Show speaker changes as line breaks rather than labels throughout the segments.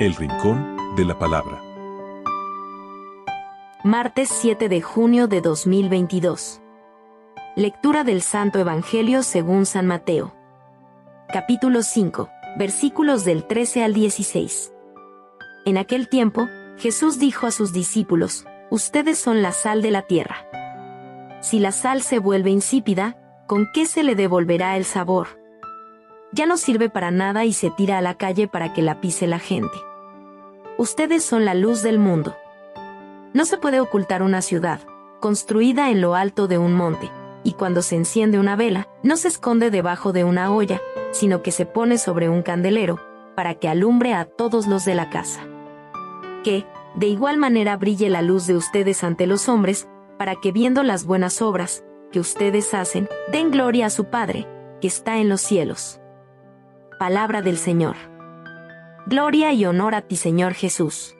El Rincón de la Palabra.
Martes 7 de junio de 2022. Lectura del Santo Evangelio según San Mateo. Capítulo 5, versículos del 13 al 16. En aquel tiempo, Jesús dijo a sus discípulos, Ustedes son la sal de la tierra. Si la sal se vuelve insípida, ¿con qué se le devolverá el sabor? Ya no sirve para nada y se tira a la calle para que la pise la gente. Ustedes son la luz del mundo. No se puede ocultar una ciudad, construida en lo alto de un monte, y cuando se enciende una vela, no se esconde debajo de una olla, sino que se pone sobre un candelero, para que alumbre a todos los de la casa. Que, de igual manera, brille la luz de ustedes ante los hombres, para que viendo las buenas obras que ustedes hacen, den gloria a su Padre, que está en los cielos. Palabra del Señor. Gloria y honor a ti, Señor Jesús.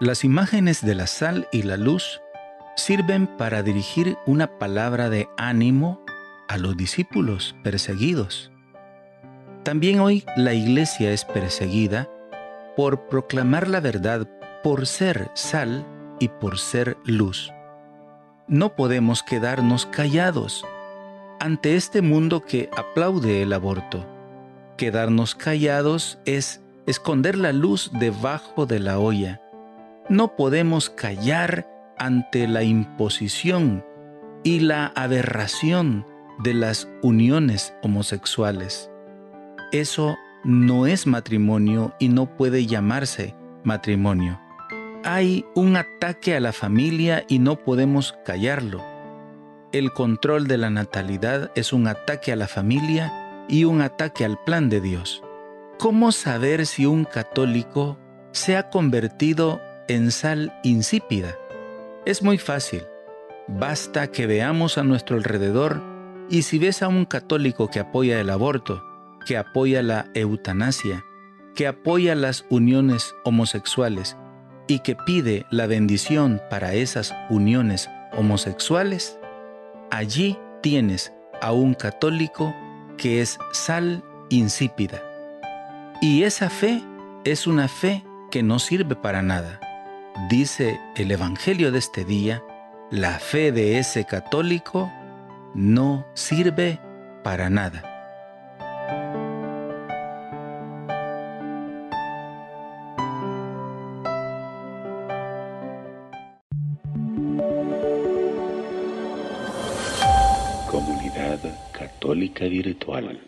Las imágenes de la sal y la luz sirven para dirigir una palabra de ánimo a los discípulos perseguidos. También hoy la iglesia es perseguida por proclamar la verdad, por ser sal y por ser luz. No podemos quedarnos callados ante este mundo que aplaude el aborto. Quedarnos callados es esconder la luz debajo de la olla no podemos callar ante la imposición y la aberración de las uniones homosexuales. Eso no es matrimonio y no puede llamarse matrimonio. Hay un ataque a la familia y no podemos callarlo. El control de la natalidad es un ataque a la familia y un ataque al plan de Dios. ¿Cómo saber si un católico se ha convertido en sal insípida. Es muy fácil. Basta que veamos a nuestro alrededor y si ves a un católico que apoya el aborto, que apoya la eutanasia, que apoya las uniones homosexuales y que pide la bendición para esas uniones homosexuales, allí tienes a un católico que es sal insípida. Y esa fe es una fe que no sirve para nada dice el Evangelio de este día, la fe de ese católico no sirve para nada.
Comunidad Católica Virtual.